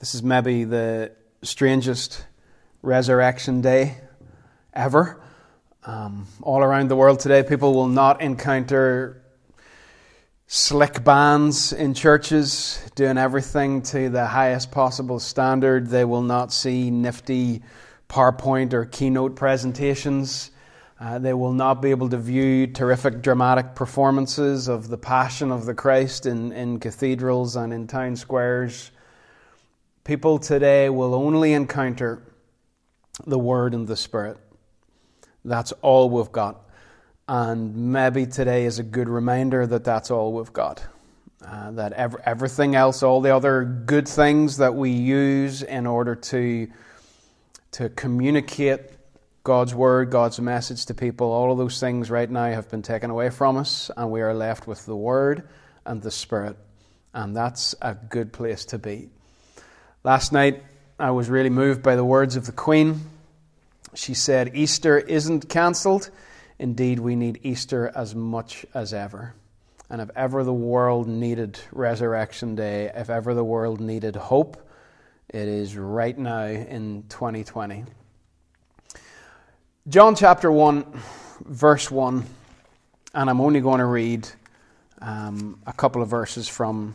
This is maybe the strangest resurrection day ever. Um, all around the world today, people will not encounter slick bands in churches doing everything to the highest possible standard. They will not see nifty PowerPoint or keynote presentations. Uh, they will not be able to view terrific dramatic performances of the Passion of the Christ in, in cathedrals and in town squares. People today will only encounter the Word and the Spirit. That's all we've got. And maybe today is a good reminder that that's all we've got. Uh, that ev- everything else, all the other good things that we use in order to, to communicate God's word, God's message to people, all of those things right now have been taken away from us, and we are left with the Word and the Spirit. And that's a good place to be. Last night, I was really moved by the words of the Queen. She said, Easter isn't cancelled. Indeed, we need Easter as much as ever. And if ever the world needed Resurrection Day, if ever the world needed hope, it is right now in 2020. John chapter 1, verse 1, and I'm only going to read um, a couple of verses from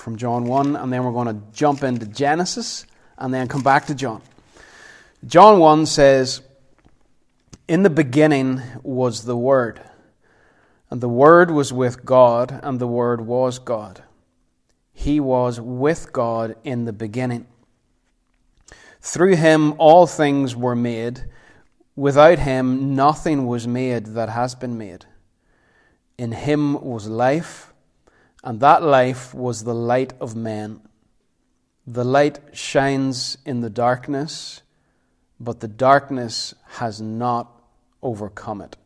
from John 1, and then we're going to jump into Genesis and then come back to John. John 1 says, In the beginning was the Word, and the Word was with God, and the Word was God. He was with God in the beginning. Through him all things were made. Without him nothing was made that has been made. In him was life and that life was the light of men. The light shines in the darkness, but the darkness has not overcome it.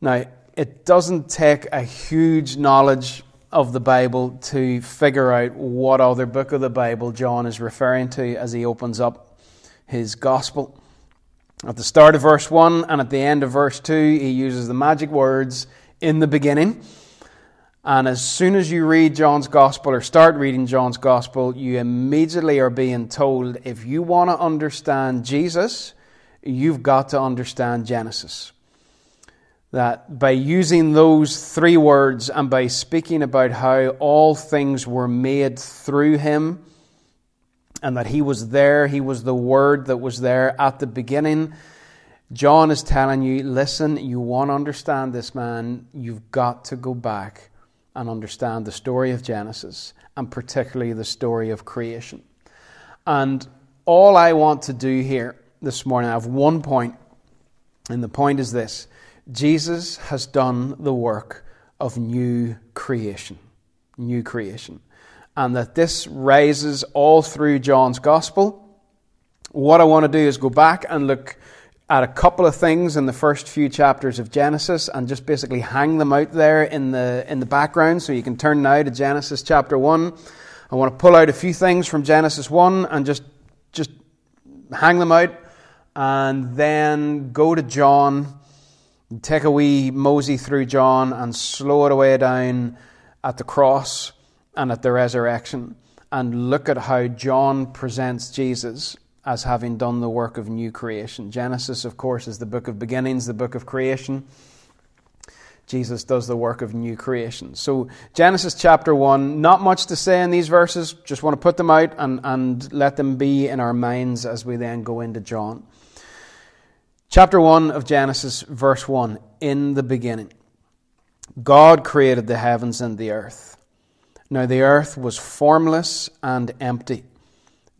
Now, it doesn't take a huge knowledge of the Bible to figure out what other book of the Bible John is referring to as he opens up his gospel. At the start of verse 1 and at the end of verse 2, he uses the magic words, in the beginning. And as soon as you read John's Gospel or start reading John's Gospel, you immediately are being told if you want to understand Jesus, you've got to understand Genesis. That by using those three words and by speaking about how all things were made through him and that he was there, he was the Word that was there at the beginning. John is telling you listen, you want to understand this man, you've got to go back and understand the story of Genesis, and particularly the story of creation. And all I want to do here this morning, I have one point, and the point is this Jesus has done the work of new creation. New creation. And that this rises all through John's Gospel. What I want to do is go back and look at a couple of things in the first few chapters of Genesis and just basically hang them out there in the, in the background. So you can turn now to Genesis chapter 1. I want to pull out a few things from Genesis 1 and just, just hang them out and then go to John, take a wee mosey through John and slow it away down at the cross and at the resurrection and look at how John presents Jesus as having done the work of new creation. Genesis, of course, is the book of beginnings, the book of creation. Jesus does the work of new creation. So, Genesis chapter 1, not much to say in these verses, just want to put them out and, and let them be in our minds as we then go into John. Chapter 1 of Genesis, verse 1 In the beginning, God created the heavens and the earth. Now the earth was formless and empty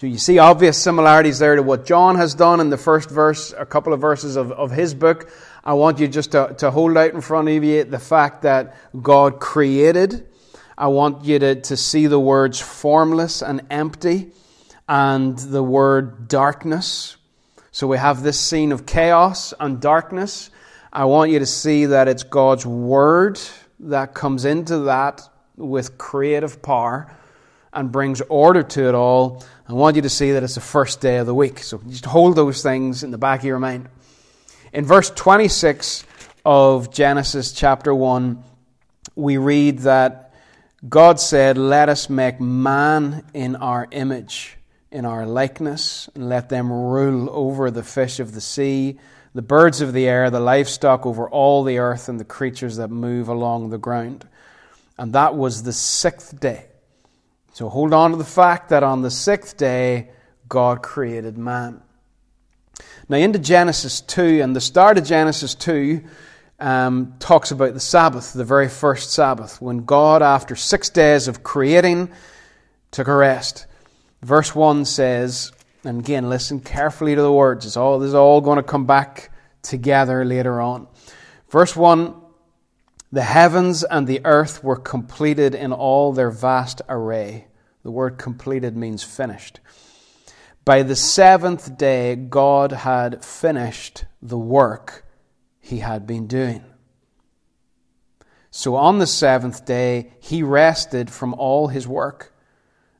So you see obvious similarities there to what John has done in the first verse, a couple of verses of, of his book. I want you just to, to hold out in front of you the fact that God created. I want you to, to see the words formless and empty. and the word darkness. So we have this scene of chaos and darkness. I want you to see that it's God's word that comes into that with creative power and brings order to it all. I want you to see that it's the first day of the week. So just hold those things in the back of your mind. In verse 26 of Genesis chapter 1, we read that God said, Let us make man in our image, in our likeness, and let them rule over the fish of the sea, the birds of the air, the livestock over all the earth, and the creatures that move along the ground. And that was the sixth day. So hold on to the fact that on the sixth day, God created man. Now, into Genesis 2, and the start of Genesis 2 um, talks about the Sabbath, the very first Sabbath, when God, after six days of creating, took a rest. Verse 1 says, and again, listen carefully to the words. It's all, this is all going to come back together later on. Verse 1 The heavens and the earth were completed in all their vast array. The word completed means finished. By the seventh day, God had finished the work he had been doing. So on the seventh day, he rested from all his work.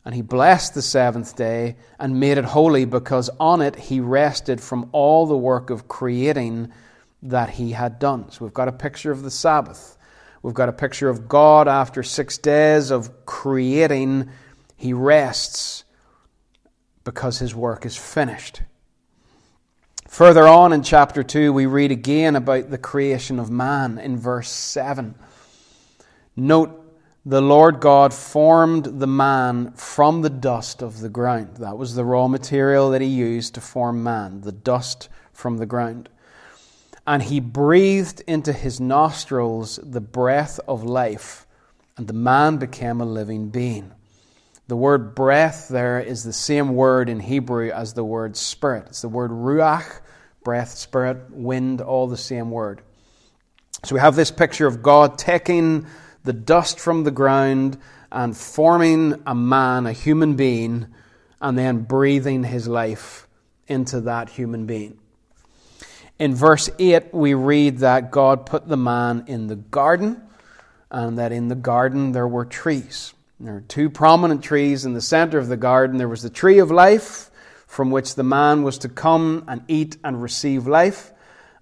And he blessed the seventh day and made it holy because on it he rested from all the work of creating that he had done. So we've got a picture of the Sabbath. We've got a picture of God after six days of creating he rests because his work is finished. Further on in chapter 2, we read again about the creation of man in verse 7. Note, the Lord God formed the man from the dust of the ground. That was the raw material that he used to form man, the dust from the ground. And he breathed into his nostrils the breath of life, and the man became a living being. The word breath there is the same word in Hebrew as the word spirit. It's the word ruach, breath, spirit, wind, all the same word. So we have this picture of God taking the dust from the ground and forming a man, a human being, and then breathing his life into that human being. In verse 8, we read that God put the man in the garden, and that in the garden there were trees. There are two prominent trees in the center of the garden. There was the tree of life, from which the man was to come and eat and receive life.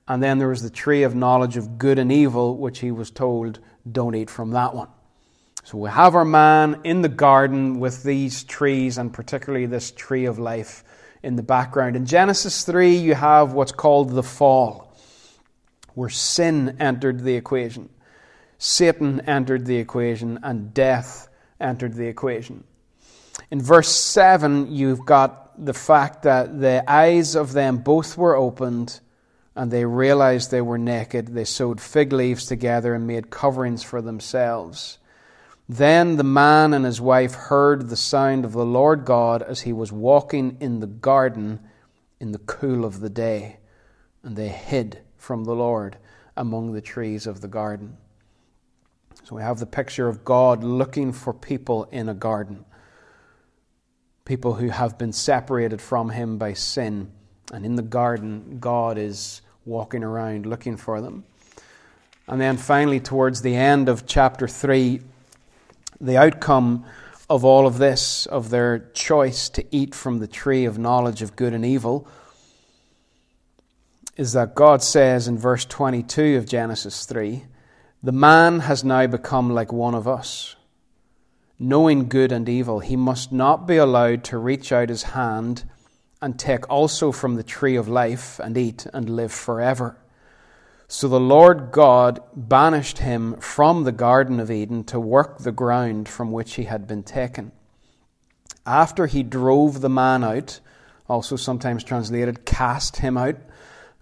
And then there was the tree of knowledge of good and evil, which he was told, don't eat from that one. So we have our man in the garden with these trees, and particularly this tree of life in the background. In Genesis 3, you have what's called the fall, where sin entered the equation. Satan entered the equation, and death entered the equation. In verse 7, you've got the fact that the eyes of them both were opened and they realized they were naked. They sewed fig leaves together and made coverings for themselves. Then the man and his wife heard the sound of the Lord God as he was walking in the garden in the cool of the day, and they hid from the Lord among the trees of the garden. So we have the picture of God looking for people in a garden, people who have been separated from Him by sin. And in the garden, God is walking around looking for them. And then finally, towards the end of chapter 3, the outcome of all of this, of their choice to eat from the tree of knowledge of good and evil, is that God says in verse 22 of Genesis 3 the man has now become like one of us. Knowing good and evil, he must not be allowed to reach out his hand and take also from the tree of life and eat and live forever. So the Lord God banished him from the Garden of Eden to work the ground from which he had been taken. After he drove the man out, also sometimes translated cast him out,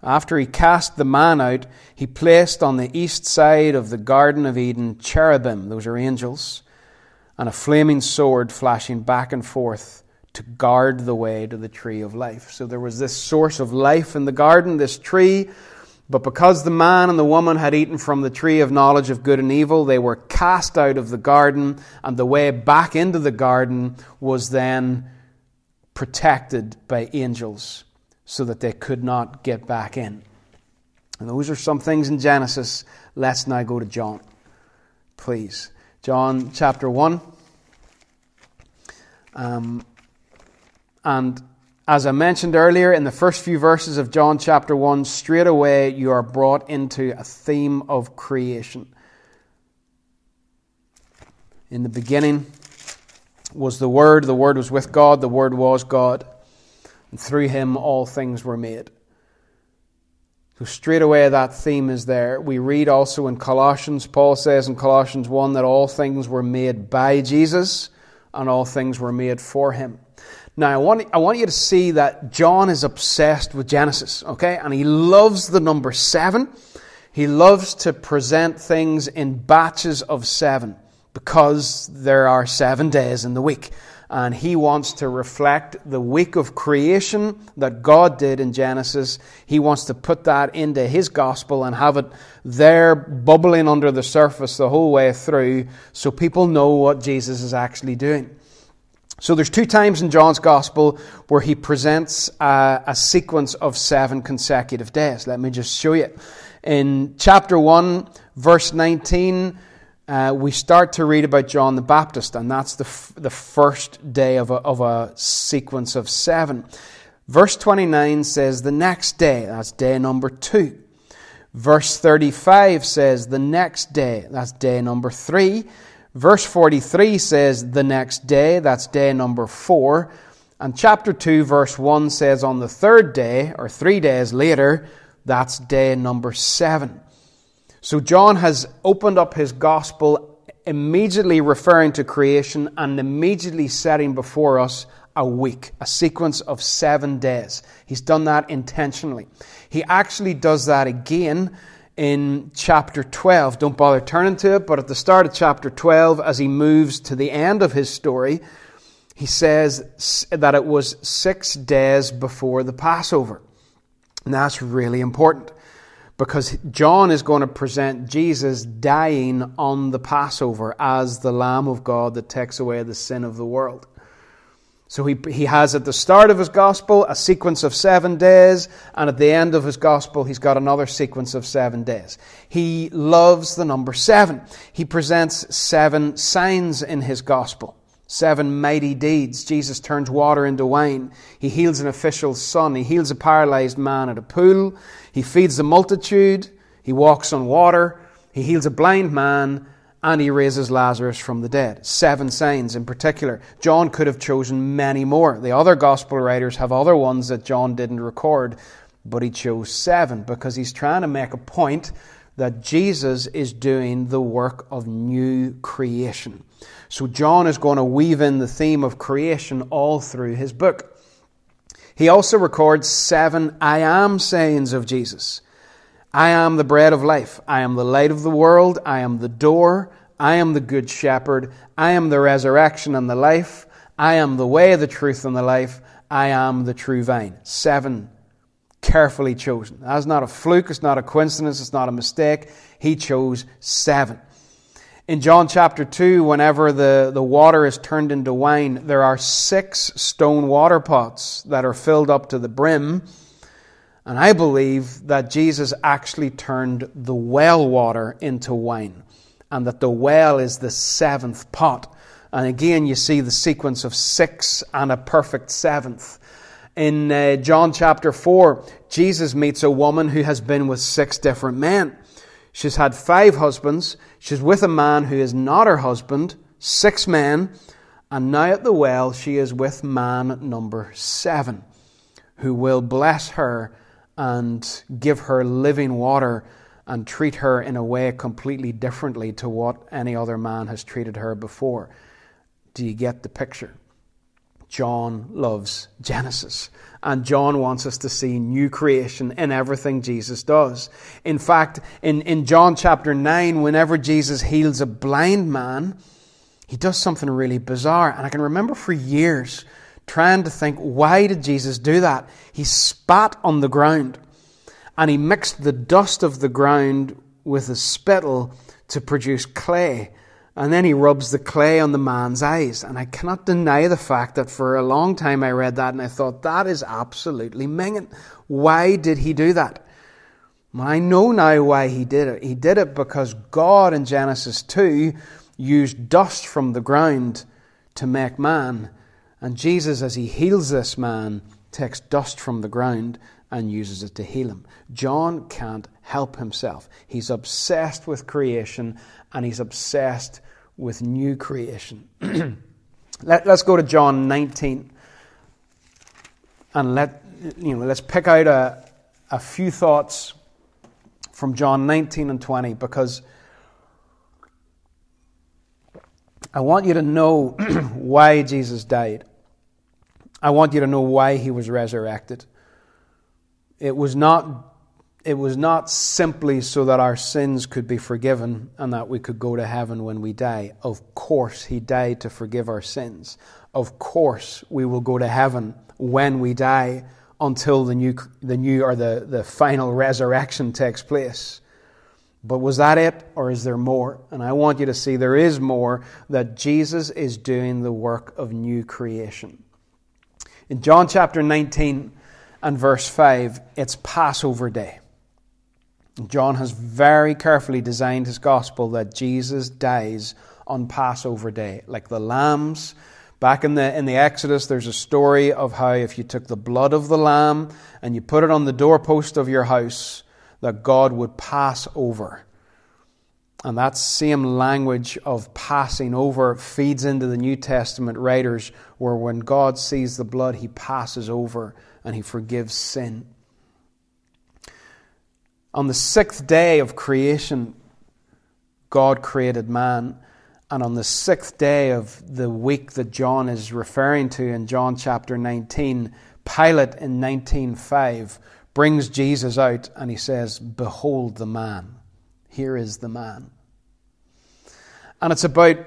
after he cast the man out, he placed on the east side of the Garden of Eden cherubim, those are angels, and a flaming sword flashing back and forth to guard the way to the tree of life. So there was this source of life in the garden, this tree, but because the man and the woman had eaten from the tree of knowledge of good and evil, they were cast out of the garden, and the way back into the garden was then protected by angels so that they could not get back in. And those are some things in Genesis. Let's now go to John, please. John chapter 1. Um, and as I mentioned earlier, in the first few verses of John chapter 1, straight away you are brought into a theme of creation. In the beginning was the Word, the Word was with God, the Word was God, through him all things were made. So, straight away, that theme is there. We read also in Colossians, Paul says in Colossians 1 that all things were made by Jesus and all things were made for him. Now, I want, I want you to see that John is obsessed with Genesis, okay? And he loves the number seven. He loves to present things in batches of seven because there are seven days in the week and he wants to reflect the week of creation that God did in Genesis. He wants to put that into his gospel and have it there bubbling under the surface the whole way through so people know what Jesus is actually doing. So there's two times in John's gospel where he presents a, a sequence of seven consecutive days. Let me just show you. In chapter 1, verse 19, uh, we start to read about John the Baptist, and that's the, f- the first day of a, of a sequence of seven. Verse 29 says the next day, that's day number two. Verse 35 says the next day, that's day number three. Verse 43 says the next day, that's day number four. And chapter 2, verse 1 says on the third day, or three days later, that's day number seven. So John has opened up his gospel immediately referring to creation and immediately setting before us a week, a sequence of seven days. He's done that intentionally. He actually does that again in chapter 12. Don't bother turning to it, but at the start of chapter 12, as he moves to the end of his story, he says that it was six days before the Passover. And that's really important because John is going to present Jesus dying on the Passover as the Lamb of God that takes away the sin of the world. So he, he has at the start of his gospel a sequence of seven days, and at the end of his gospel, he's got another sequence of seven days. He loves the number seven. He presents seven signs in his gospel. Seven mighty deeds. Jesus turns water into wine. He heals an official's son. He heals a paralyzed man at a pool. He feeds the multitude. He walks on water. He heals a blind man. And he raises Lazarus from the dead. Seven signs in particular. John could have chosen many more. The other gospel writers have other ones that John didn't record, but he chose seven because he's trying to make a point that Jesus is doing the work of new creation. So John is going to weave in the theme of creation all through his book. He also records seven I am sayings of Jesus. I am the bread of life. I am the light of the world. I am the door. I am the good shepherd. I am the resurrection and the life. I am the way, the truth, and the life. I am the true vine. Seven carefully chosen. That's not a fluke. It's not a coincidence. It's not a mistake. He chose seven. In John chapter 2, whenever the, the water is turned into wine, there are six stone water pots that are filled up to the brim. And I believe that Jesus actually turned the well water into wine, and that the well is the seventh pot. And again, you see the sequence of six and a perfect seventh. In uh, John chapter 4, Jesus meets a woman who has been with six different men. She's had five husbands. She's with a man who is not her husband, six men. And now at the well, she is with man number seven, who will bless her and give her living water and treat her in a way completely differently to what any other man has treated her before. Do you get the picture? John loves Genesis. And John wants us to see new creation in everything Jesus does. In fact, in, in John chapter 9, whenever Jesus heals a blind man, he does something really bizarre. And I can remember for years trying to think, why did Jesus do that? He spat on the ground and he mixed the dust of the ground with the spittle to produce clay. And then he rubs the clay on the man's eyes. And I cannot deny the fact that for a long time I read that and I thought, that is absolutely minging. Why did he do that? Well, I know now why he did it. He did it because God in Genesis 2 used dust from the ground to make man. And Jesus, as he heals this man, takes dust from the ground and uses it to heal him. John can't help himself. He's obsessed with creation and he's obsessed with new creation. let, us go to John 19 and let, you know, let's pick out a, a few thoughts from John 19 and 20 because I want you to know why Jesus died. I want you to know why he was resurrected. It was not it was not simply so that our sins could be forgiven and that we could go to heaven when we die. Of course, He died to forgive our sins. Of course, we will go to heaven when we die until the new, the new or the, the final resurrection takes place. But was that it, or is there more? And I want you to see there is more, that Jesus is doing the work of new creation. In John chapter 19 and verse 5, it's Passover day. John has very carefully designed his gospel that Jesus dies on Passover day, like the lambs. Back in the, in the Exodus, there's a story of how if you took the blood of the lamb and you put it on the doorpost of your house, that God would pass over. And that same language of passing over feeds into the New Testament writers, where when God sees the blood, he passes over and he forgives sin. On the sixth day of creation, God created man. And on the sixth day of the week that John is referring to in John chapter 19, Pilate in 19.5 brings Jesus out and he says, Behold the man. Here is the man. And it's about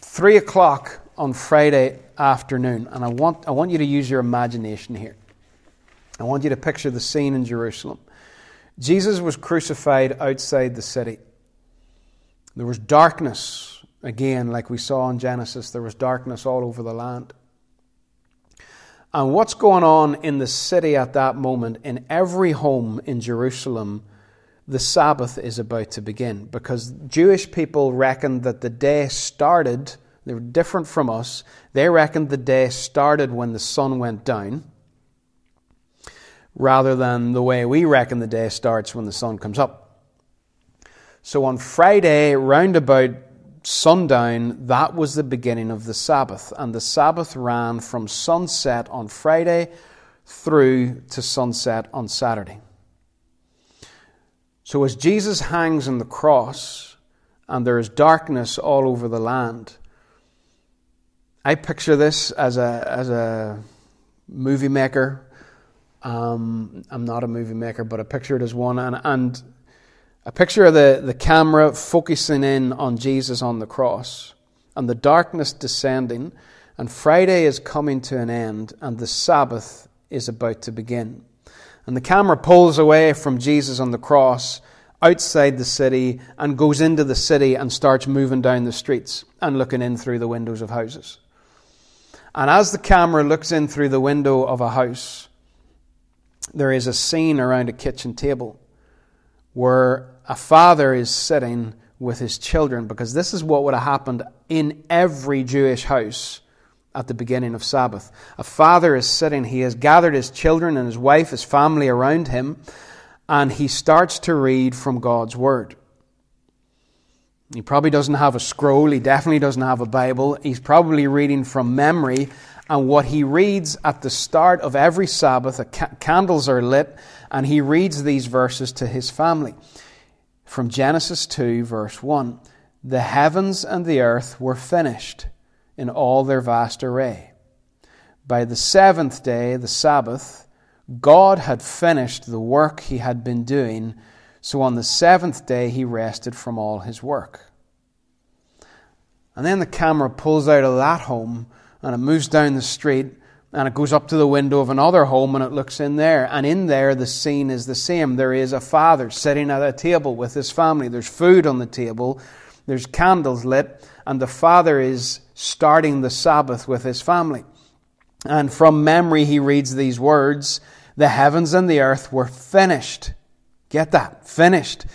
three o'clock on Friday afternoon. And I want, I want you to use your imagination here. I want you to picture the scene in Jerusalem. Jesus was crucified outside the city. There was darkness, again, like we saw in Genesis, there was darkness all over the land. And what's going on in the city at that moment, in every home in Jerusalem, the Sabbath is about to begin. Because Jewish people reckoned that the day started, they were different from us, they reckoned the day started when the sun went down rather than the way we reckon the day starts when the sun comes up. So on Friday, round about sundown, that was the beginning of the Sabbath. And the Sabbath ran from sunset on Friday through to sunset on Saturday. So as Jesus hangs on the cross and there is darkness all over the land, I picture this as a, as a movie maker um, I'm not a movie maker, but I picture it as one. And, and a picture of the, the camera focusing in on Jesus on the cross and the darkness descending. And Friday is coming to an end, and the Sabbath is about to begin. And the camera pulls away from Jesus on the cross outside the city and goes into the city and starts moving down the streets and looking in through the windows of houses. And as the camera looks in through the window of a house, there is a scene around a kitchen table where a father is sitting with his children, because this is what would have happened in every Jewish house at the beginning of Sabbath. A father is sitting, he has gathered his children and his wife, his family around him, and he starts to read from God's Word. He probably doesn't have a scroll, he definitely doesn't have a Bible, he's probably reading from memory, and what he reads at the start of every Sabbath, candles are lit, and he reads these verses to his family. From Genesis 2, verse 1 The heavens and the earth were finished in all their vast array. By the seventh day, the Sabbath, God had finished the work he had been doing, so on the seventh day he rested from all his work. And then the camera pulls out of that home and it moves down the street and it goes up to the window of another home and it looks in there. And in there, the scene is the same. There is a father sitting at a table with his family. There's food on the table. There's candles lit, and the Father is starting the Sabbath with his family. And from memory, he reads these words The heavens and the earth were finished. Get that? Finished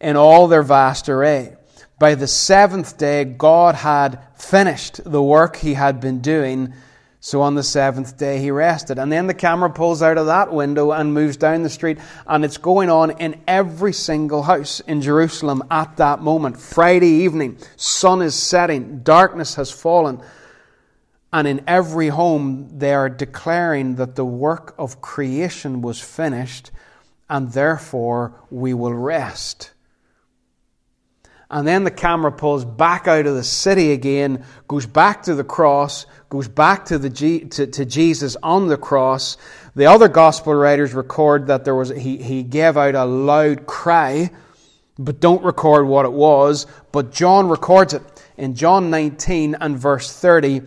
in all their vast array. By the seventh day, God had finished the work he had been doing. So on the seventh day, he rested. And then the camera pulls out of that window and moves down the street. And it's going on in every single house in Jerusalem at that moment. Friday evening, sun is setting, darkness has fallen. And in every home, they are declaring that the work of creation was finished, and therefore we will rest. And then the camera pulls back out of the city again, goes back to the cross, goes back to, the to, to Jesus on the cross. The other gospel writers record that there was he, he gave out a loud cry, but don't record what it was. But John records it. In John 19 and verse 30,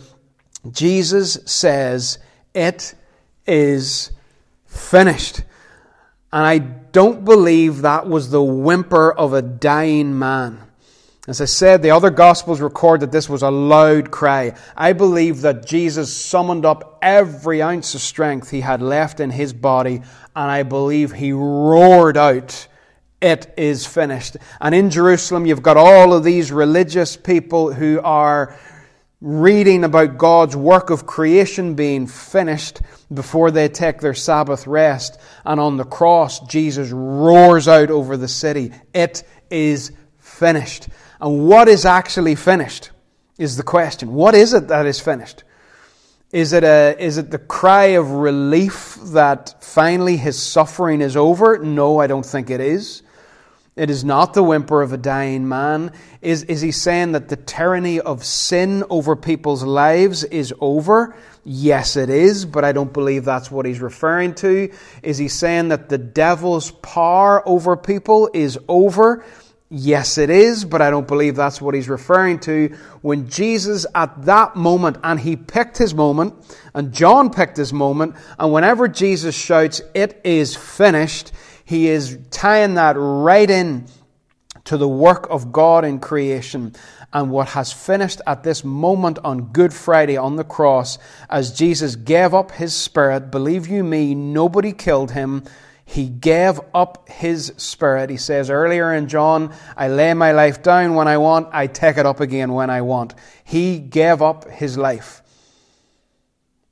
Jesus says, It is finished. And I don't believe that was the whimper of a dying man. As I said, the other Gospels record that this was a loud cry. I believe that Jesus summoned up every ounce of strength he had left in his body, and I believe he roared out, It is finished. And in Jerusalem, you've got all of these religious people who are reading about God's work of creation being finished before they take their Sabbath rest. And on the cross, Jesus roars out over the city, It is finished. And what is actually finished is the question. What is it that is finished? Is it, a, is it the cry of relief that finally his suffering is over? No, I don't think it is. It is not the whimper of a dying man. Is, is he saying that the tyranny of sin over people's lives is over? Yes, it is, but I don't believe that's what he's referring to. Is he saying that the devil's power over people is over? Yes, it is, but I don't believe that's what he's referring to. When Jesus, at that moment, and he picked his moment, and John picked his moment, and whenever Jesus shouts, It is finished, he is tying that right in to the work of God in creation and what has finished at this moment on Good Friday on the cross as Jesus gave up his spirit. Believe you me, nobody killed him. He gave up his spirit. He says earlier in John, I lay my life down when I want, I take it up again when I want. He gave up his life.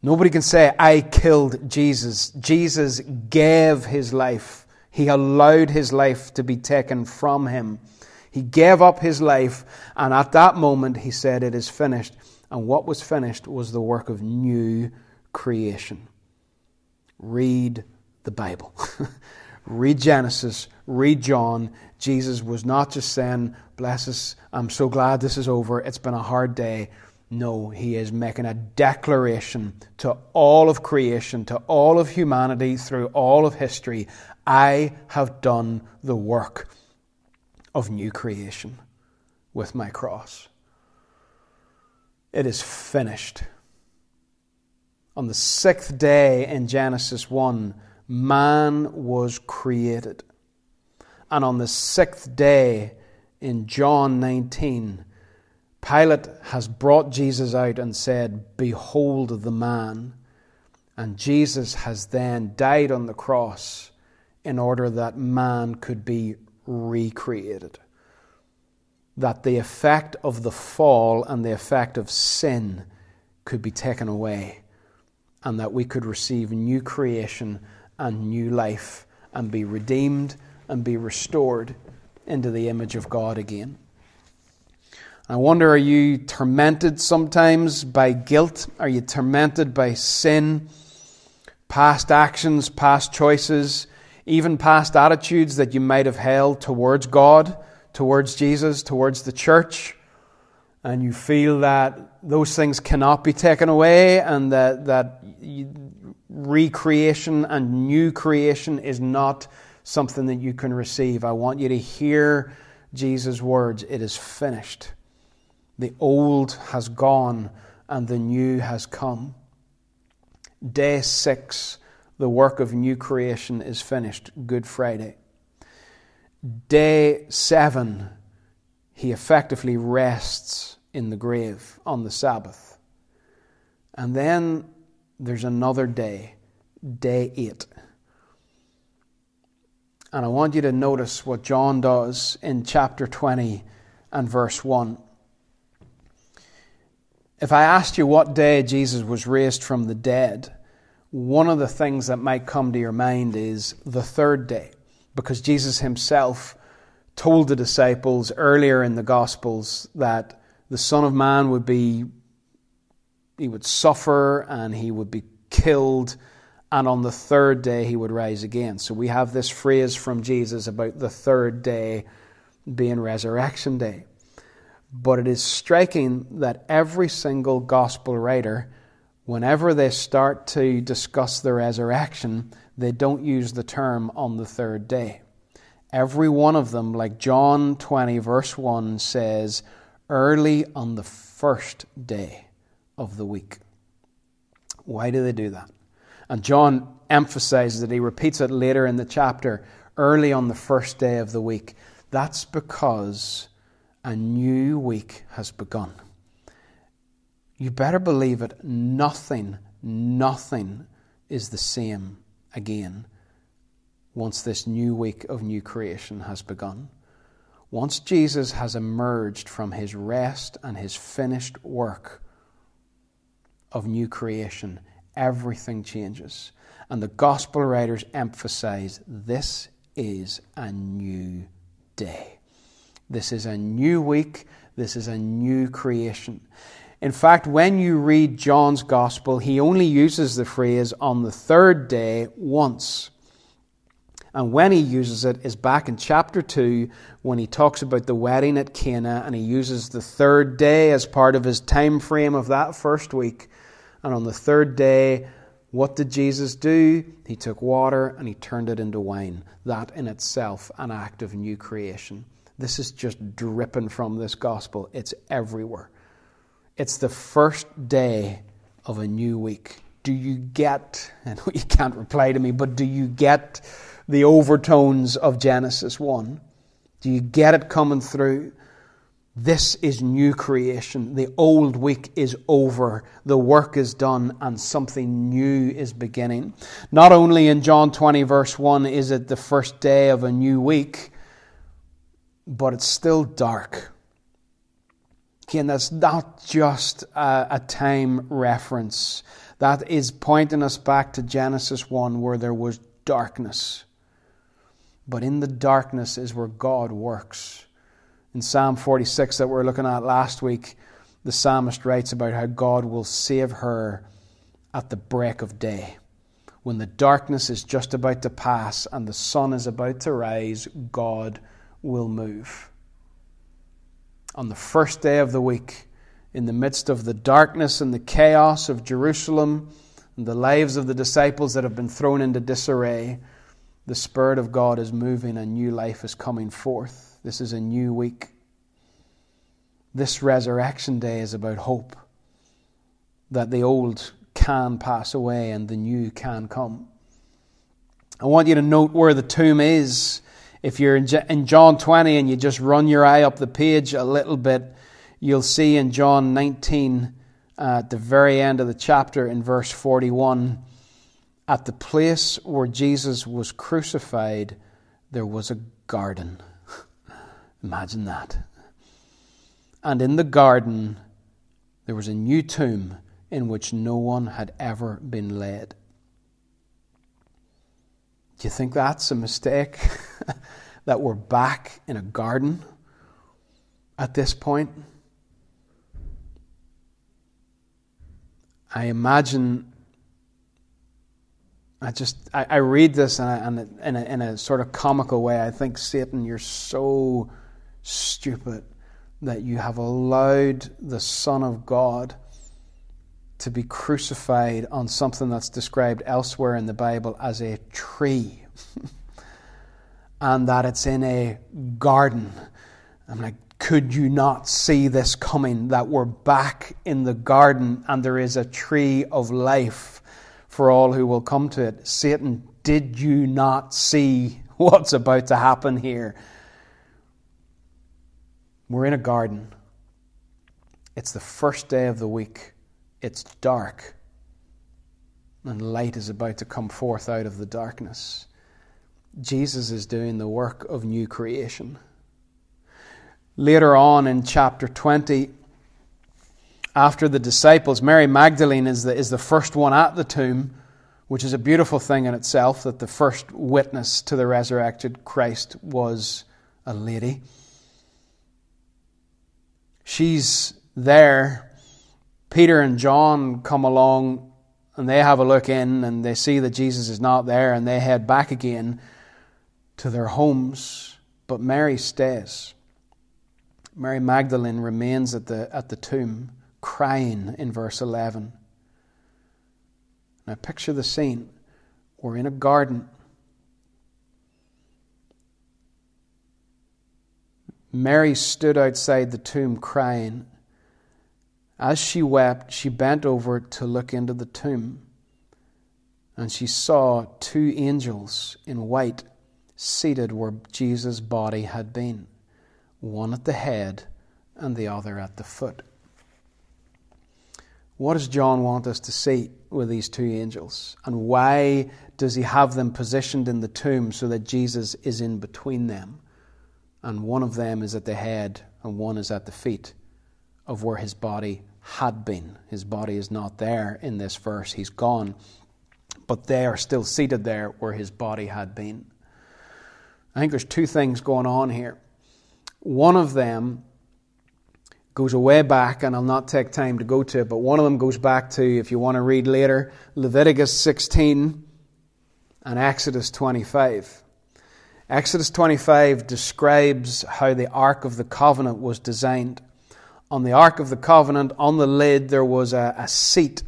Nobody can say, I killed Jesus. Jesus gave his life. He allowed his life to be taken from him. He gave up his life, and at that moment he said, It is finished. And what was finished was the work of new creation. Read the Bible. read Genesis, read John. Jesus was not just saying, Bless us, I'm so glad this is over, it's been a hard day. No, he is making a declaration to all of creation, to all of humanity through all of history I have done the work of new creation with my cross. It is finished. On the sixth day in Genesis 1, man was created. And on the sixth day in John 19, Pilate has brought Jesus out and said, Behold the man. And Jesus has then died on the cross in order that man could be recreated. That the effect of the fall and the effect of sin could be taken away, and that we could receive new creation and new life and be redeemed and be restored into the image of God again. I wonder are you tormented sometimes by guilt? Are you tormented by sin, past actions, past choices? even past attitudes that you might have held towards God, towards Jesus, towards the church, and you feel that those things cannot be taken away and that, that recreation and new creation is not something that you can receive. I want you to hear Jesus' words it is finished. The old has gone and the new has come. Day six the work of new creation is finished, Good Friday. Day seven, he effectively rests in the grave on the Sabbath. And then there's another day, day eight. And I want you to notice what John does in chapter 20 and verse 1. If I asked you what day Jesus was raised from the dead, one of the things that might come to your mind is the third day, because Jesus himself told the disciples earlier in the Gospels that the Son of Man would be, he would suffer and he would be killed, and on the third day he would rise again. So we have this phrase from Jesus about the third day being resurrection day. But it is striking that every single gospel writer, whenever they start to discuss the resurrection, they don't use the term on the third day. Every one of them, like John 20, verse 1, says, early on the first day of the week. Why do they do that? And John emphasizes it, he repeats it later in the chapter, early on the first day of the week. That's because a new week has begun. You better believe it, nothing, nothing is the same again once this new week of new creation has begun. Once Jesus has emerged from his rest and his finished work of new creation, everything changes. And the gospel writers emphasize this is a new day. This is a new week. This is a new creation. In fact, when you read John's gospel, he only uses the phrase on the third day once. And when he uses it is back in chapter 2 when he talks about the wedding at Cana and he uses the third day as part of his time frame of that first week. And on the third day, what did Jesus do? He took water and he turned it into wine. That in itself, an act of new creation. This is just dripping from this gospel. It's everywhere. It's the first day of a new week. Do you get, and you can't reply to me, but do you get the overtones of Genesis 1? Do you get it coming through? This is new creation. The old week is over. The work is done and something new is beginning. Not only in John 20, verse 1, is it the first day of a new week, but it's still dark. Again, that's not just a, a time reference. That is pointing us back to Genesis 1, where there was darkness. But in the darkness is where God works. In Psalm 46 that we are looking at last week, the psalmist writes about how God will save her at the break of day. When the darkness is just about to pass and the sun is about to rise, God will move. On the first day of the week, in the midst of the darkness and the chaos of Jerusalem and the lives of the disciples that have been thrown into disarray, the Spirit of God is moving and new life is coming forth. This is a new week. This resurrection day is about hope that the old can pass away and the new can come. I want you to note where the tomb is. If you're in John 20 and you just run your eye up the page a little bit, you'll see in John 19, uh, at the very end of the chapter, in verse 41, at the place where Jesus was crucified, there was a garden. Imagine that. And in the garden, there was a new tomb in which no one had ever been laid. Do you think that's a mistake? that we're back in a garden at this point? I imagine I just I, I read this and, I, and in, a, in a sort of comical way. I think Satan, you're so stupid that you have allowed the Son of God to be crucified on something that's described elsewhere in the Bible as a tree, and that it's in a garden. I'm like, could you not see this coming? That we're back in the garden and there is a tree of life for all who will come to it. Satan, did you not see what's about to happen here? We're in a garden. It's the first day of the week. It's dark. And light is about to come forth out of the darkness. Jesus is doing the work of new creation. Later on in chapter 20, after the disciples, Mary Magdalene is the, is the first one at the tomb, which is a beautiful thing in itself that the first witness to the resurrected Christ was a lady. She's there. Peter and John come along and they have a look in and they see that Jesus is not there and they head back again to their homes. But Mary stays. Mary Magdalene remains at the, at the tomb, crying in verse 11. Now, picture the scene. We're in a garden. Mary stood outside the tomb crying. As she wept, she bent over to look into the tomb, and she saw two angels in white seated where Jesus' body had been, one at the head and the other at the foot. What does John want us to see with these two angels? And why does he have them positioned in the tomb so that Jesus is in between them? And one of them is at the head and one is at the feet of where his body had been. His body is not there in this verse, he's gone. But they are still seated there where his body had been. I think there's two things going on here. One of them goes way back, and I'll not take time to go to it, but one of them goes back to, if you want to read later, Leviticus 16 and Exodus 25. Exodus 25 describes how the Ark of the Covenant was designed. On the Ark of the Covenant, on the lid, there was a, a seat.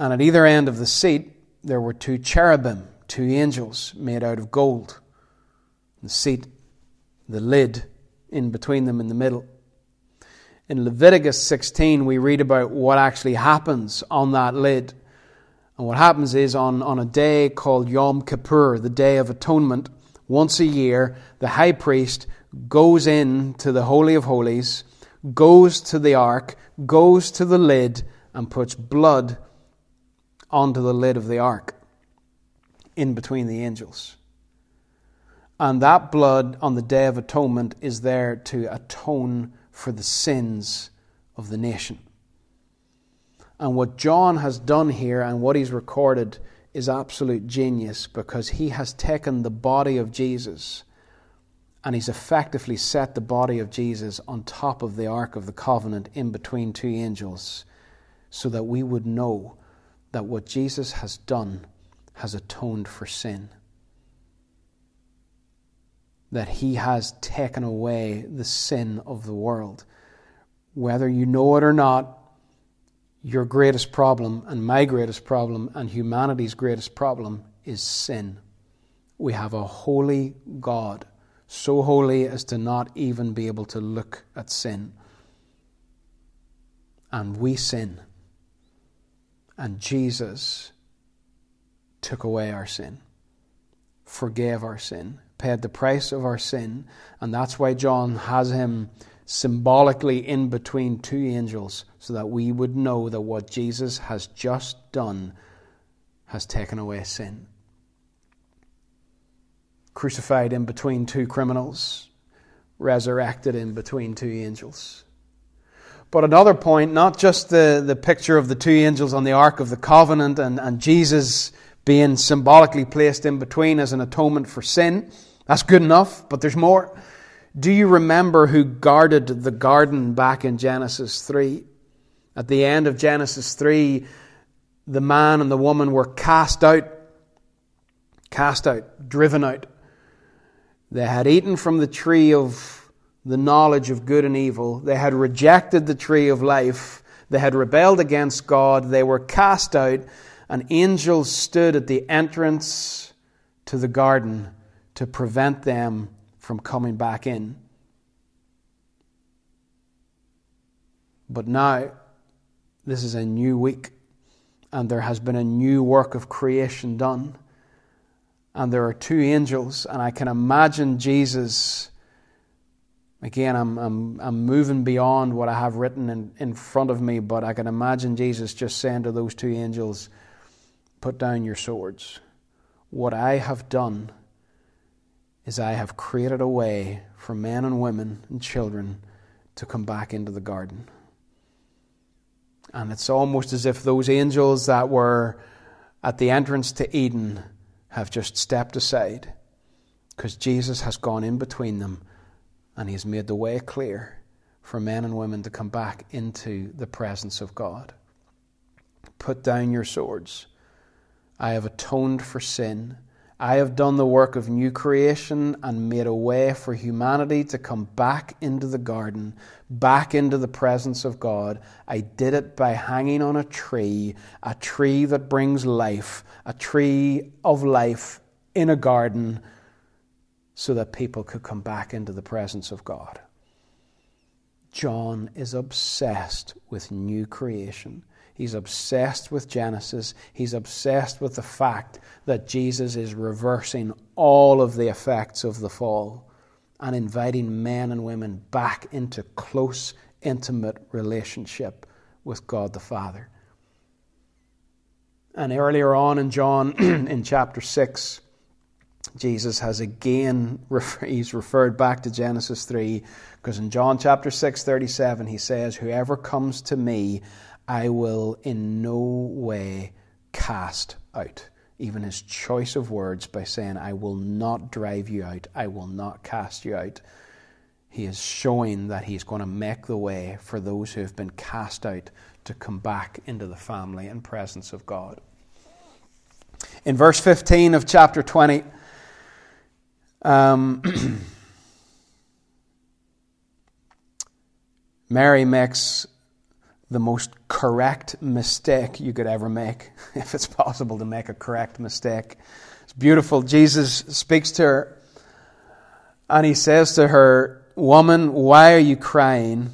And at either end of the seat, there were two cherubim two angels made out of gold. The seat, the lid in between them in the middle. In Leviticus 16, we read about what actually happens on that lid. And what happens is on, on a day called Yom Kippur, the Day of Atonement, once a year, the high priest goes in to the Holy of Holies, goes to the ark, goes to the lid, and puts blood onto the lid of the ark in between the angels. And that blood on the Day of Atonement is there to atone for the sins of the nation. And what John has done here and what he's recorded is absolute genius because he has taken the body of Jesus and he's effectively set the body of Jesus on top of the Ark of the Covenant in between two angels so that we would know that what Jesus has done has atoned for sin. That he has taken away the sin of the world. Whether you know it or not, your greatest problem and my greatest problem and humanity's greatest problem is sin. We have a holy God, so holy as to not even be able to look at sin. And we sin. And Jesus took away our sin, forgave our sin, paid the price of our sin, and that's why John has him symbolically in between two angels so that we would know that what Jesus has just done has taken away sin. Crucified in between two criminals, resurrected in between two angels. But another point, not just the, the picture of the two angels on the Ark of the Covenant and, and Jesus being symbolically placed in between as an atonement for sin. That's good enough, but there's more. Do you remember who guarded the garden back in Genesis 3? At the end of Genesis 3, the man and the woman were cast out, cast out, driven out. They had eaten from the tree of the knowledge of good and evil. They had rejected the tree of life. They had rebelled against God. They were cast out an angel stood at the entrance to the garden to prevent them from coming back in. But now, this is a new week, and there has been a new work of creation done. And there are two angels, and I can imagine Jesus Again, I'm, I'm, I'm moving beyond what I have written in, in front of me, but I can imagine Jesus just saying to those two angels, Put down your swords. What I have done is I have created a way for men and women and children to come back into the garden. And it's almost as if those angels that were at the entrance to Eden have just stepped aside because Jesus has gone in between them and He's made the way clear for men and women to come back into the presence of God. Put down your swords. I have atoned for sin. I have done the work of new creation and made a way for humanity to come back into the garden, back into the presence of God. I did it by hanging on a tree, a tree that brings life, a tree of life in a garden, so that people could come back into the presence of God. John is obsessed with new creation. He's obsessed with Genesis. He's obsessed with the fact that Jesus is reversing all of the effects of the fall and inviting men and women back into close, intimate relationship with God the Father. And earlier on in John, in chapter 6, Jesus has again he's referred back to Genesis 3 because in John chapter 6 37 he says whoever comes to me I will in no way cast out. Even his choice of words by saying, I will not drive you out, I will not cast you out. He is showing that he's going to make the way for those who have been cast out to come back into the family and presence of God. In verse 15 of chapter 20, um, Mary makes the most correct mistake you could ever make, if it's possible to make a correct mistake. It's beautiful. Jesus speaks to her and he says to her, Woman, why are you crying?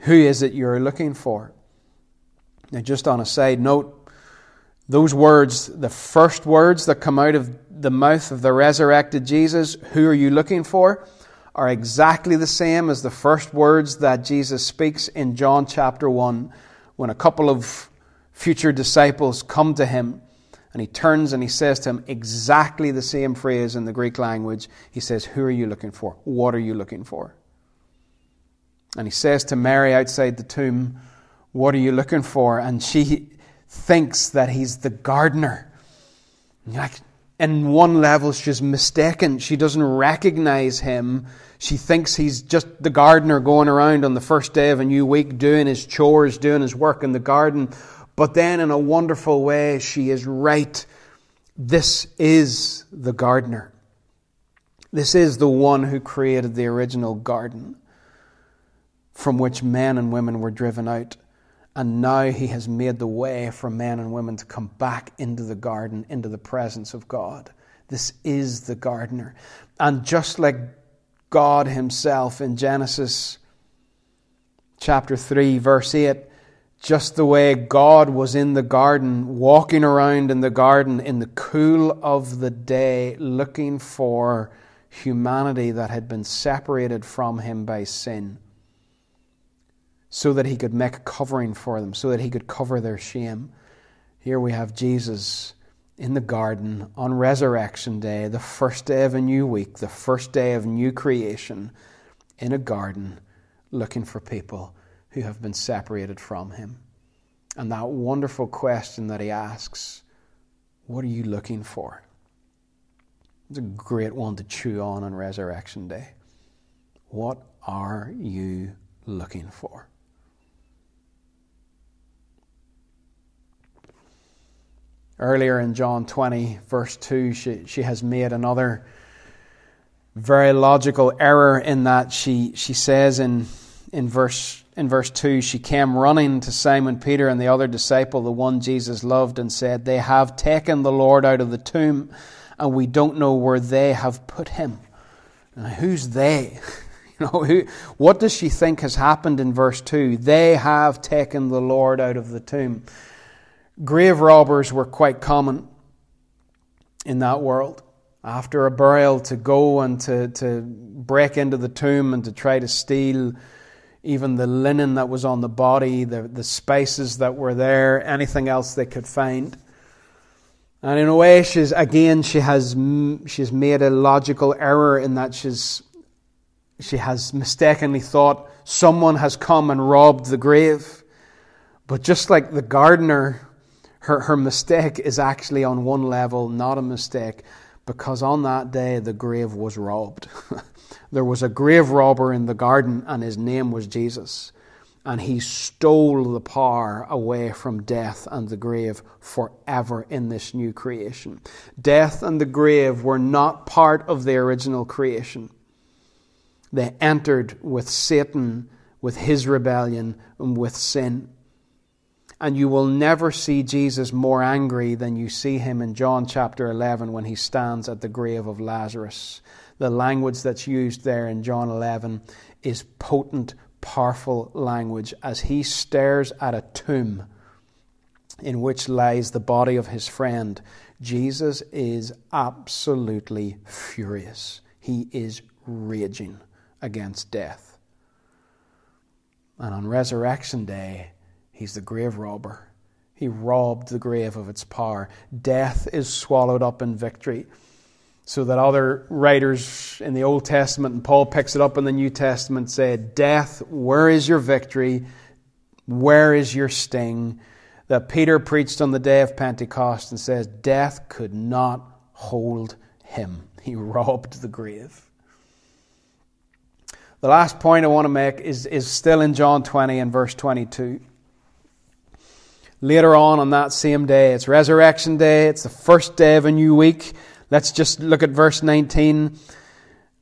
Who is it you're looking for? Now, just on a side note, those words, the first words that come out of the mouth of the resurrected Jesus, who are you looking for? Are exactly the same as the first words that Jesus speaks in John chapter 1 when a couple of future disciples come to him and he turns and he says to him exactly the same phrase in the Greek language. He says, Who are you looking for? What are you looking for? And he says to Mary outside the tomb, What are you looking for? And she thinks that he's the gardener. Like, in one level, she's mistaken. She doesn't recognize him. She thinks he's just the gardener going around on the first day of a new week doing his chores, doing his work in the garden. But then, in a wonderful way, she is right. This is the gardener. This is the one who created the original garden from which men and women were driven out. And now he has made the way for men and women to come back into the garden, into the presence of God. This is the gardener. And just like God himself in Genesis chapter 3, verse 8, just the way God was in the garden, walking around in the garden in the cool of the day, looking for humanity that had been separated from him by sin so that he could make a covering for them, so that he could cover their shame. Here we have Jesus in the garden on Resurrection Day, the first day of a new week, the first day of new creation, in a garden looking for people who have been separated from him. And that wonderful question that he asks, What are you looking for? It's a great one to chew on on Resurrection Day. What are you looking for? Earlier in John 20, verse 2, she, she has made another very logical error in that she, she says in, in, verse, in verse 2 she came running to Simon Peter and the other disciple, the one Jesus loved, and said, They have taken the Lord out of the tomb, and we don't know where they have put him. Now, who's they? You know, who, what does she think has happened in verse 2? They have taken the Lord out of the tomb. Grave robbers were quite common in that world. after a burial to go and to, to break into the tomb and to try to steal even the linen that was on the body, the, the spices that were there, anything else they could find. And in a way, she's again, she has she's made a logical error in that she's she has mistakenly thought someone has come and robbed the grave. But just like the gardener, her, her mistake is actually on one level not a mistake because on that day the grave was robbed. there was a grave robber in the garden and his name was Jesus. And he stole the power away from death and the grave forever in this new creation. Death and the grave were not part of the original creation. They entered with Satan, with his rebellion, and with sin. And you will never see Jesus more angry than you see him in John chapter 11 when he stands at the grave of Lazarus. The language that's used there in John 11 is potent, powerful language as he stares at a tomb in which lies the body of his friend. Jesus is absolutely furious. He is raging against death. And on Resurrection Day, he's the grave robber. He robbed the grave of its power. Death is swallowed up in victory. So that other writers in the Old Testament, and Paul picks it up in the New Testament, say, Death, where is your victory? Where is your sting? That Peter preached on the day of Pentecost and says, Death could not hold him. He robbed the grave. The last point I want to make is, is still in John 20 and verse 22. Later on, on that same day, it's Resurrection Day, it's the first day of a new week. Let's just look at verse 19.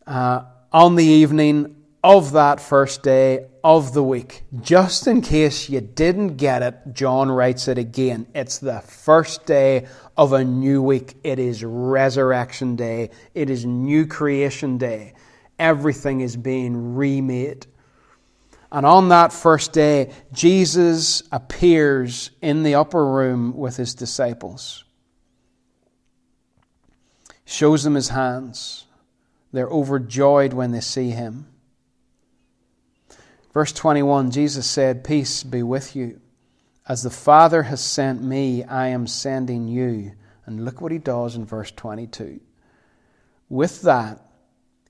Uh, on the evening of that first day of the week, just in case you didn't get it, John writes it again. It's the first day of a new week. It is Resurrection Day, it is New Creation Day everything is being remade. And on that first day, Jesus appears in the upper room with his disciples. Shows them his hands. They're overjoyed when they see him. Verse 21 Jesus said, Peace be with you. As the Father has sent me, I am sending you. And look what he does in verse 22. With that,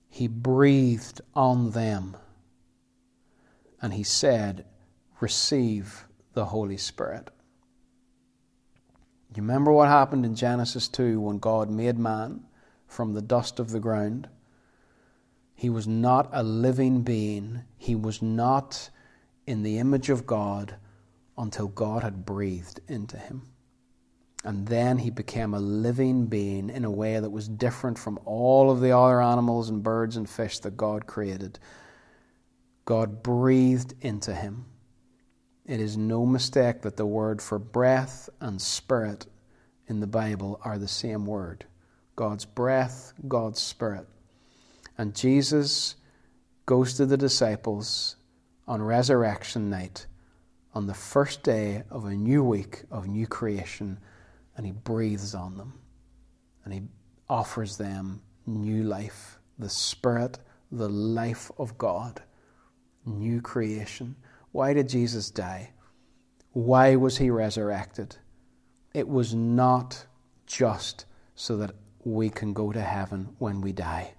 he breathed on them and he said, Receive the Holy Spirit. You remember what happened in Genesis 2 when God made man from the dust of the ground? He was not a living being, he was not in the image of God until God had breathed into him. And then he became a living being in a way that was different from all of the other animals and birds and fish that God created. God breathed into him. It is no mistake that the word for breath and spirit in the Bible are the same word God's breath, God's spirit. And Jesus goes to the disciples on resurrection night on the first day of a new week of new creation and he breathes on them and he offers them new life, the Spirit, the life of God, new creation. Why did Jesus die? Why was he resurrected? It was not just so that we can go to heaven when we die.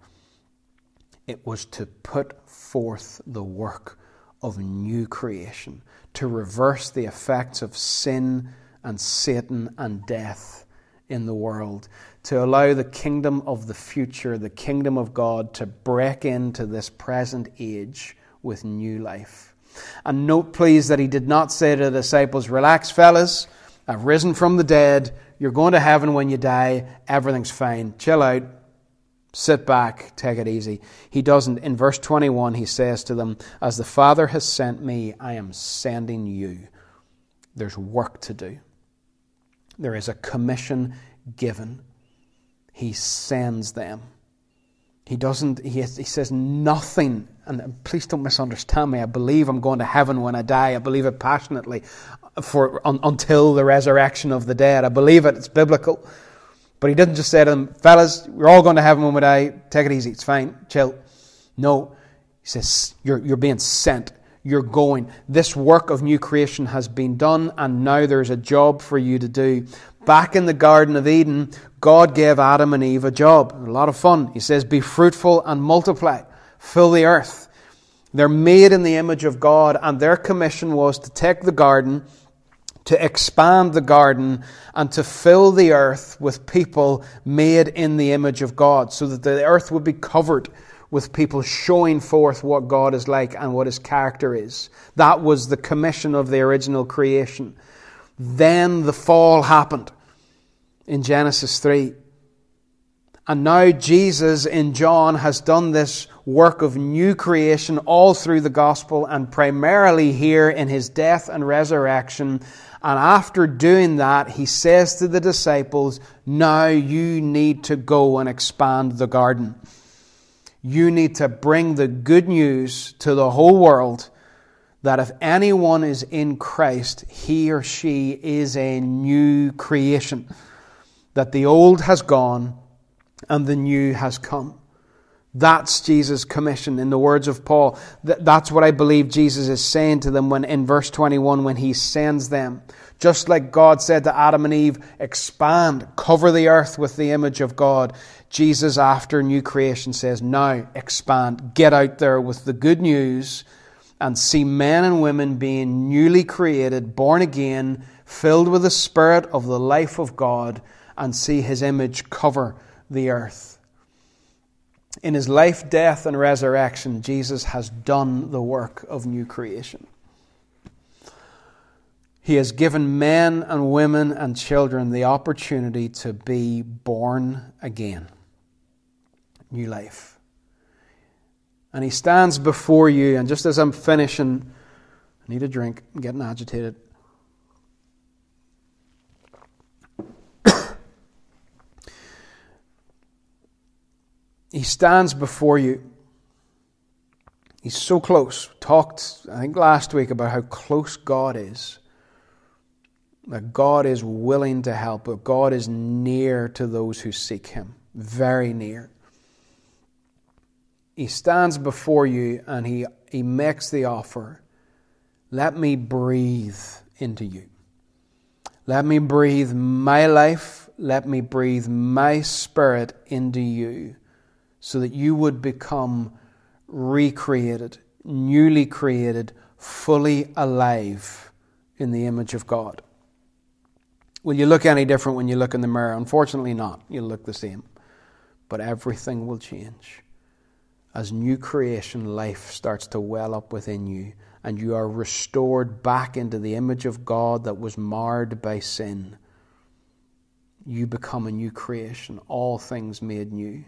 It was to put forth the work of new creation, to reverse the effects of sin and Satan and death in the world, to allow the kingdom of the future, the kingdom of God, to break into this present age with new life. And note, please, that he did not say to the disciples, Relax, fellas, I've risen from the dead. You're going to heaven when you die. Everything's fine. Chill out. Sit back. Take it easy. He doesn't. In verse 21, he says to them, As the Father has sent me, I am sending you. There's work to do. There is a commission given. He sends them. He doesn't, he, he says nothing, and please don't misunderstand me. I believe I'm going to heaven when I die. I believe it passionately for, un, until the resurrection of the dead. I believe it, it's biblical. But he didn't just say to them, fellas, we're all going to heaven when we die. Take it easy. It's fine. Chill. No. He says, you're, you're being sent. You're going. This work of new creation has been done, and now there's a job for you to do. Back in the Garden of Eden, God gave Adam and Eve a job. A lot of fun. He says, Be fruitful and multiply, fill the earth. They're made in the image of God, and their commission was to take the garden to expand the garden and to fill the earth with people made in the image of God, so that the earth would be covered with people showing forth what God is like and what his character is. That was the commission of the original creation. Then the fall happened in Genesis 3. And now Jesus in John has done this work of new creation all through the gospel and primarily here in his death and resurrection and after doing that, he says to the disciples, Now you need to go and expand the garden. You need to bring the good news to the whole world that if anyone is in Christ, he or she is a new creation. That the old has gone and the new has come. That's Jesus' commission in the words of Paul. That's what I believe Jesus is saying to them when in verse 21 when he sends them. Just like God said to Adam and Eve, expand, cover the earth with the image of God. Jesus, after new creation, says, now expand, get out there with the good news and see men and women being newly created, born again, filled with the Spirit of the life of God, and see His image cover the earth. In his life, death, and resurrection, Jesus has done the work of new creation. He has given men and women and children the opportunity to be born again. New life. And he stands before you, and just as I'm finishing, I need a drink, I'm getting agitated. he stands before you. He's so close. Talked, I think, last week about how close God is. That God is willing to help, but God is near to those who seek Him. Very near. He stands before you and he, he makes the offer let me breathe into you. Let me breathe my life. Let me breathe my spirit into you so that you would become recreated, newly created, fully alive in the image of God. Will you look any different when you look in the mirror? Unfortunately, not. You'll look the same. But everything will change. As new creation life starts to well up within you, and you are restored back into the image of God that was marred by sin, you become a new creation, all things made new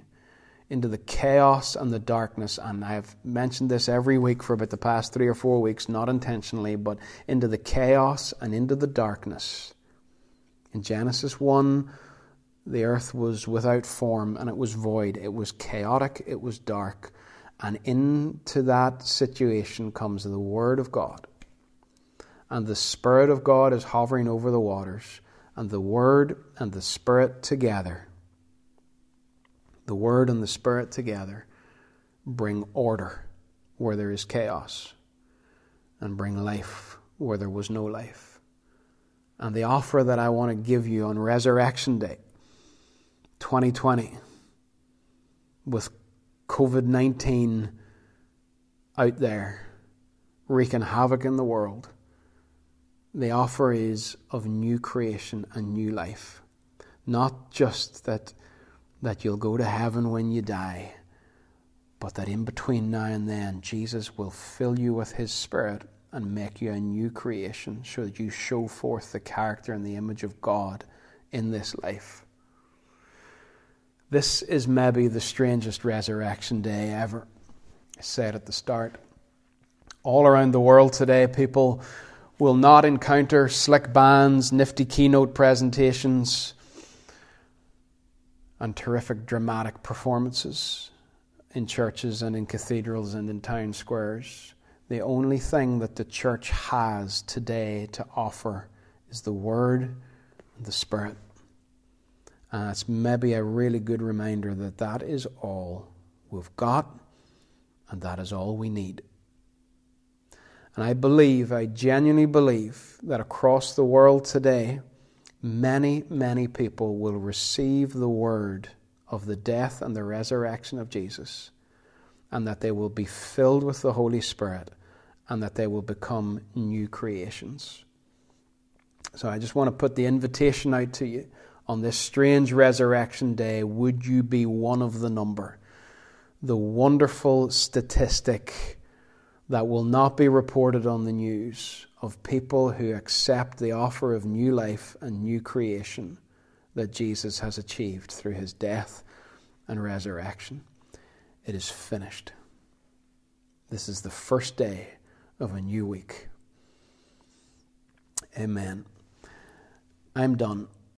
into the chaos and the darkness. And I've mentioned this every week for about the past three or four weeks, not intentionally, but into the chaos and into the darkness. In Genesis 1, the earth was without form and it was void. It was chaotic, it was dark. And into that situation comes the Word of God. And the Spirit of God is hovering over the waters. And the Word and the Spirit together the Word and the Spirit together bring order where there is chaos and bring life where there was no life. And the offer that I want to give you on Resurrection Day 2020 with COVID 19 out there wreaking havoc in the world, the offer is of new creation and new life. Not just that that you'll go to heaven when you die, but that in between now and then, Jesus will fill you with His Spirit and make you a new creation so that you show forth the character and the image of God in this life. This is maybe the strangest resurrection day ever. I said at the start. All around the world today, people will not encounter slick bands, nifty keynote presentations, and terrific dramatic performances in churches and in cathedrals and in town squares. The only thing that the church has today to offer is the Word and the Spirit. And it's maybe a really good reminder that that is all we've got and that is all we need. And I believe, I genuinely believe, that across the world today, many, many people will receive the word of the death and the resurrection of Jesus, and that they will be filled with the Holy Spirit, and that they will become new creations. So I just want to put the invitation out to you on this strange resurrection day. Would you be one of the number? The wonderful statistic that will not be reported on the news of people who accept the offer of new life and new creation that Jesus has achieved through his death and resurrection. It is finished. This is the first day of a new week. Amen. I'm done.